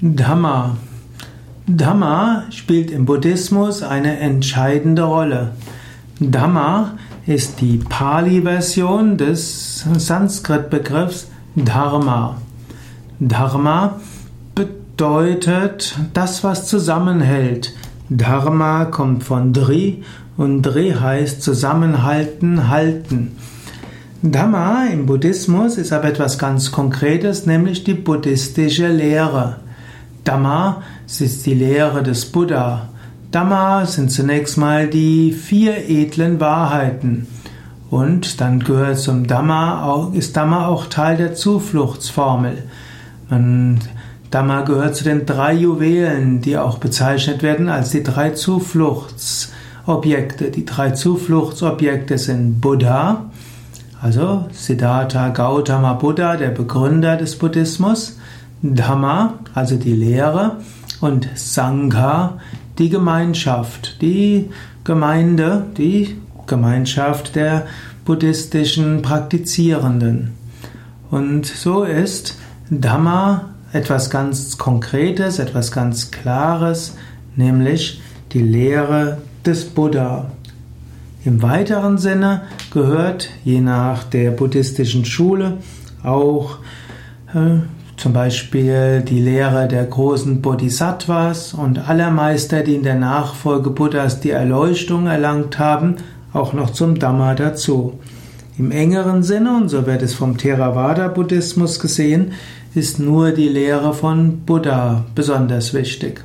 Dhamma. Dhamma spielt im Buddhismus eine entscheidende Rolle. Dhamma ist die Pali-Version des Sanskrit-Begriffs Dharma. Dharma bedeutet das, was zusammenhält. Dharma kommt von Dri und Dri heißt zusammenhalten, halten. Dhamma im Buddhismus ist aber etwas ganz Konkretes, nämlich die buddhistische Lehre. Dhamma ist die Lehre des Buddha. Dhamma sind zunächst mal die vier edlen Wahrheiten. Und dann gehört zum Dhamma, ist Dhamma auch Teil der Zufluchtsformel. Man, Dhamma gehört zu den drei Juwelen, die auch bezeichnet werden als die drei Zufluchtsobjekte. Die drei Zufluchtsobjekte sind Buddha, also Siddhartha Gautama Buddha, der Begründer des Buddhismus, Dhamma, also die Lehre, und Sangha, die Gemeinschaft, die Gemeinde, die Gemeinschaft der buddhistischen Praktizierenden. Und so ist Dhamma etwas ganz Konkretes, etwas ganz Klares, nämlich die Lehre des Buddha. Im weiteren Sinne gehört, je nach der buddhistischen Schule, auch äh, zum Beispiel die Lehre der großen Bodhisattvas und aller Meister, die in der Nachfolge Buddhas die Erleuchtung erlangt haben, auch noch zum Dhamma dazu. Im engeren Sinne, und so wird es vom Theravada-Buddhismus gesehen, ist nur die Lehre von Buddha besonders wichtig.